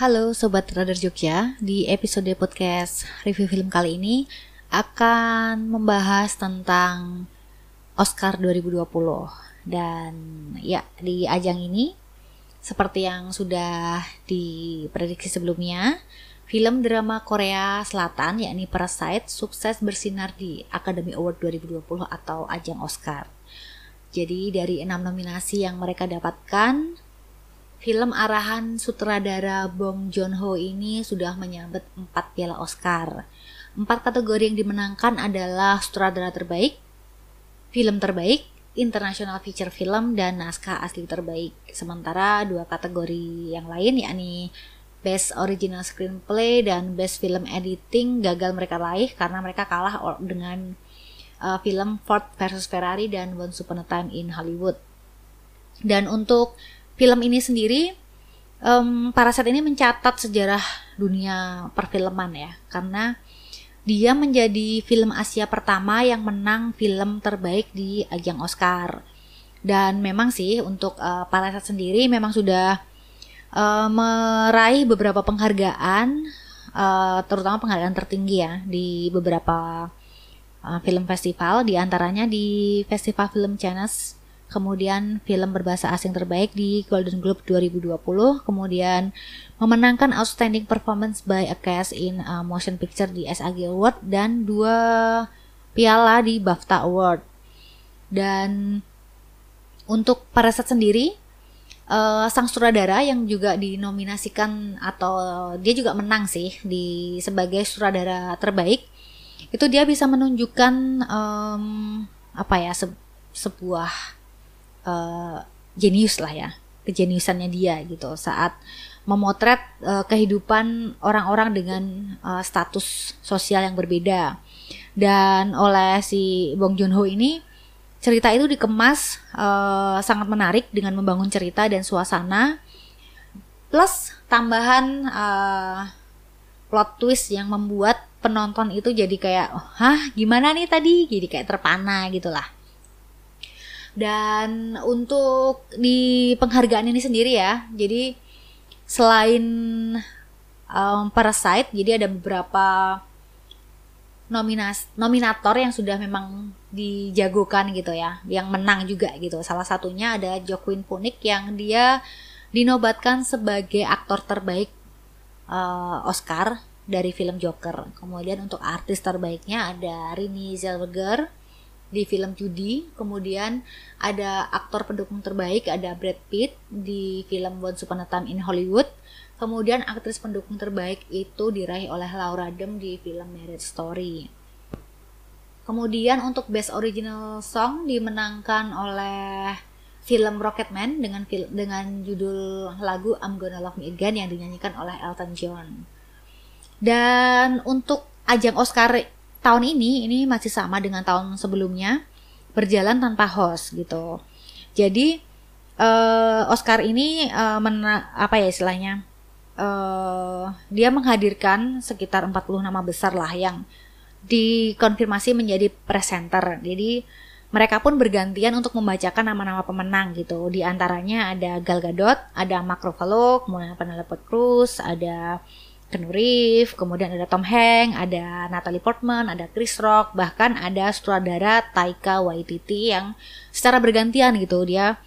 Halo Sobat Radar Jogja, di episode podcast review film kali ini akan membahas tentang Oscar 2020 dan ya di ajang ini seperti yang sudah diprediksi sebelumnya film drama Korea Selatan yakni Parasite sukses bersinar di Academy Award 2020 atau ajang Oscar. Jadi dari enam nominasi yang mereka dapatkan Film arahan sutradara Bong Joon-ho ini sudah menyambet empat piala Oscar. Empat kategori yang dimenangkan adalah sutradara terbaik, film terbaik, international feature film, dan naskah asli terbaik. Sementara dua kategori yang lain yakni Best Original Screenplay dan Best Film Editing gagal mereka raih karena mereka kalah dengan uh, film Ford versus Ferrari dan Once Upon a Time in Hollywood. Dan untuk film ini sendiri um, Parasite ini mencatat sejarah dunia perfilman ya karena dia menjadi film Asia pertama yang menang film terbaik di ajang Oscar. Dan memang sih untuk uh, Parasite sendiri memang sudah uh, meraih beberapa penghargaan uh, terutama penghargaan tertinggi ya di beberapa uh, film festival di antaranya di Festival Film Cannes kemudian film berbahasa asing terbaik di Golden Globe 2020, kemudian memenangkan Outstanding Performance by a Cast in a Motion Picture di SAG Award dan dua piala di BAFTA Award. Dan untuk Parasite sendiri, uh, sang sutradara yang juga dinominasikan atau dia juga menang sih di sebagai sutradara terbaik, itu dia bisa menunjukkan um, apa ya se sebuah uh, jenius lah ya kejeniusannya dia gitu saat memotret uh, kehidupan orang-orang dengan uh, status sosial yang berbeda. Dan oleh si Bong Joon Ho ini cerita itu dikemas uh, sangat menarik dengan membangun cerita dan suasana plus tambahan uh, plot twist yang membuat penonton itu jadi kayak hah gimana nih tadi? Jadi kayak terpana gitulah dan untuk di penghargaan ini sendiri ya, jadi selain um, Parasite, jadi ada beberapa nominas nominator yang sudah memang dijagokan gitu ya, yang menang juga gitu. Salah satunya ada Joaquin Phoenix yang dia dinobatkan sebagai aktor terbaik uh, Oscar dari film Joker. Kemudian untuk artis terbaiknya ada Renée Zellweger di film Judy, kemudian ada aktor pendukung terbaik ada Brad Pitt di film Once Upon a Time in Hollywood, kemudian aktris pendukung terbaik itu diraih oleh Laura Dern di film Marriage Story. Kemudian untuk Best Original Song dimenangkan oleh film Rocketman dengan dengan judul lagu I'm Gonna Love Me Again yang dinyanyikan oleh Elton John. Dan untuk ajang Oscar tahun ini ini masih sama dengan tahun sebelumnya berjalan tanpa host gitu. Jadi uh, Oscar ini uh, mena apa ya istilahnya? Uh, dia menghadirkan sekitar 40 nama besar lah yang dikonfirmasi menjadi presenter. Jadi mereka pun bergantian untuk membacakan nama-nama pemenang gitu. Di antaranya ada Gal Gadot, ada Mark Ruffalo, kemudian Penelope Cruz, ada Ken Reeves, kemudian ada Tom Hanks, ada Natalie Portman, ada Chris Rock, bahkan ada sutradara Taika Waititi yang secara bergantian gitu dia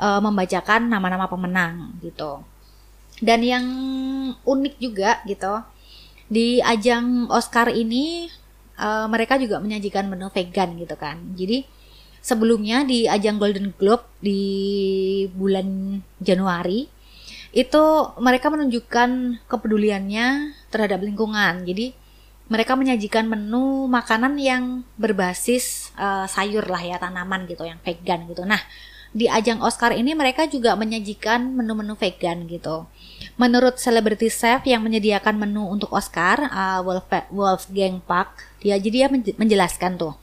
uh, membacakan nama-nama pemenang gitu. Dan yang unik juga gitu di ajang Oscar ini uh, mereka juga menyajikan menu vegan gitu kan. Jadi sebelumnya di ajang Golden Globe di bulan Januari itu mereka menunjukkan kepeduliannya terhadap lingkungan. Jadi mereka menyajikan menu makanan yang berbasis uh, sayur lah ya tanaman gitu yang vegan gitu. Nah di ajang Oscar ini mereka juga menyajikan menu-menu vegan gitu. Menurut selebriti chef yang menyediakan menu untuk Oscar, uh, Wolf Wolfgang Park, dia jadi dia menjelaskan tuh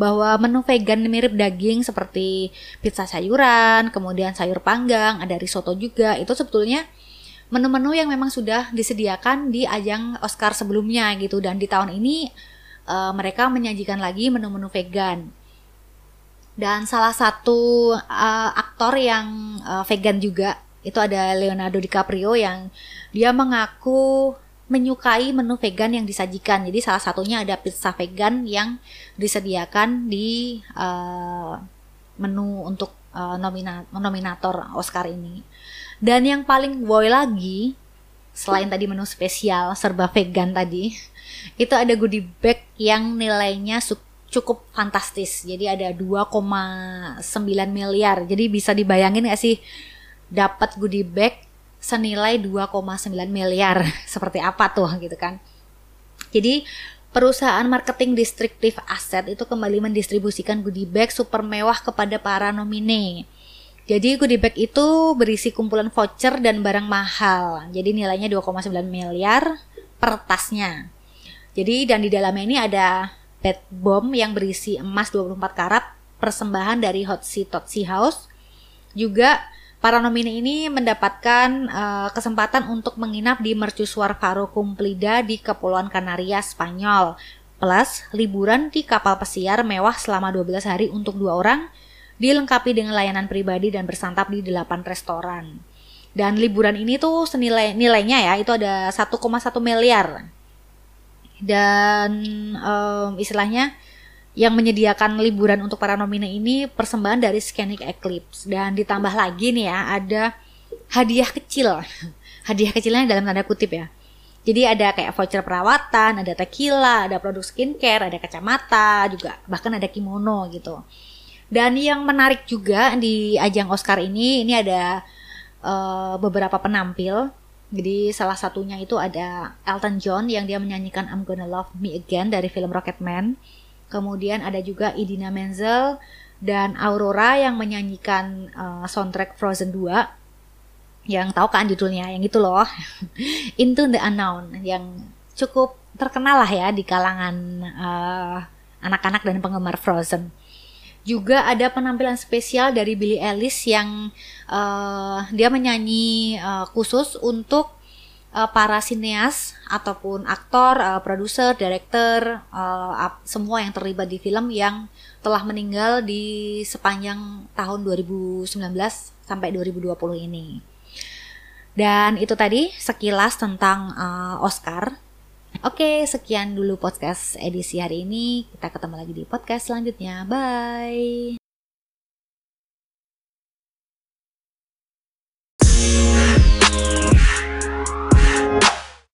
bahwa menu vegan mirip daging seperti pizza sayuran, kemudian sayur panggang, ada risotto juga. Itu sebetulnya menu-menu yang memang sudah disediakan di ajang Oscar sebelumnya gitu dan di tahun ini uh, mereka menyajikan lagi menu-menu vegan. Dan salah satu uh, aktor yang uh, vegan juga itu ada Leonardo DiCaprio yang dia mengaku menyukai menu vegan yang disajikan. Jadi salah satunya ada pizza vegan yang disediakan di uh, menu untuk uh, nomina nominator Oscar ini. Dan yang paling boy lagi selain tadi menu spesial serba vegan tadi, itu ada goodie bag yang nilainya cukup fantastis. Jadi ada 2,9 miliar. Jadi bisa dibayangin gak sih dapat goodie bag senilai 2,9 miliar. Seperti apa tuh gitu kan. Jadi perusahaan marketing distriktif aset itu kembali mendistribusikan goodie bag super mewah kepada para nomine. Jadi goodie bag itu berisi kumpulan voucher dan barang mahal. Jadi nilainya 2,9 miliar per tasnya. Jadi dan di dalamnya ini ada bed bomb yang berisi emas 24 karat persembahan dari Hot Sea Totsi House. Juga Para nomine ini mendapatkan uh, kesempatan untuk menginap di mercusuar Faro Cumplida di Kepulauan Kanaria, Spanyol. Plus, liburan di kapal pesiar mewah selama 12 hari untuk dua orang, dilengkapi dengan layanan pribadi dan bersantap di 8 restoran. Dan liburan ini tuh senilai nilainya ya, itu ada 1,1 miliar. Dan um, istilahnya yang menyediakan liburan untuk para nomine ini persembahan dari Scenic Eclipse. Dan ditambah lagi nih ya ada hadiah kecil. Hadiah kecilnya dalam tanda kutip ya. Jadi ada kayak voucher perawatan ada tequila ada produk skincare ada kacamata juga bahkan ada kimono gitu. Dan yang menarik juga di ajang Oscar ini ini ada uh, beberapa penampil. Jadi salah satunya itu ada Elton John yang dia menyanyikan I'm Gonna Love Me Again dari film Rocketman Kemudian ada juga Idina Menzel dan Aurora yang menyanyikan uh, soundtrack Frozen 2 yang tahu kan judulnya? Yang itu loh. Into the Unknown. Yang cukup terkenal lah ya di kalangan uh, anak-anak dan penggemar Frozen. Juga ada penampilan spesial dari Billie Eilish yang uh, dia menyanyi uh, khusus untuk uh, para sineas ataupun aktor, uh, produser, director, uh, semua yang terlibat di film yang telah meninggal di sepanjang tahun 2019 sampai 2020 ini. Dan itu tadi sekilas tentang uh, Oscar. Oke, sekian dulu podcast edisi hari ini. Kita ketemu lagi di podcast selanjutnya. Bye.